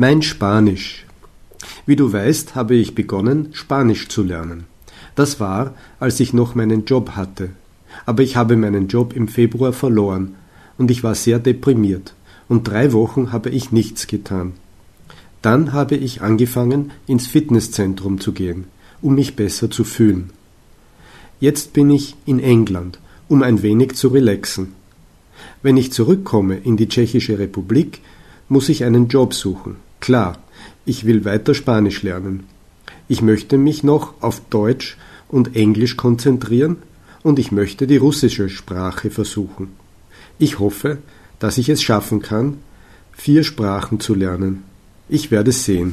Mein Spanisch. Wie du weißt, habe ich begonnen, Spanisch zu lernen. Das war, als ich noch meinen Job hatte. Aber ich habe meinen Job im Februar verloren und ich war sehr deprimiert und drei Wochen habe ich nichts getan. Dann habe ich angefangen, ins Fitnesszentrum zu gehen, um mich besser zu fühlen. Jetzt bin ich in England, um ein wenig zu relaxen. Wenn ich zurückkomme in die Tschechische Republik, muss ich einen Job suchen. Klar, ich will weiter Spanisch lernen. Ich möchte mich noch auf Deutsch und Englisch konzentrieren und ich möchte die russische Sprache versuchen. Ich hoffe, dass ich es schaffen kann, vier Sprachen zu lernen. Ich werde sehen.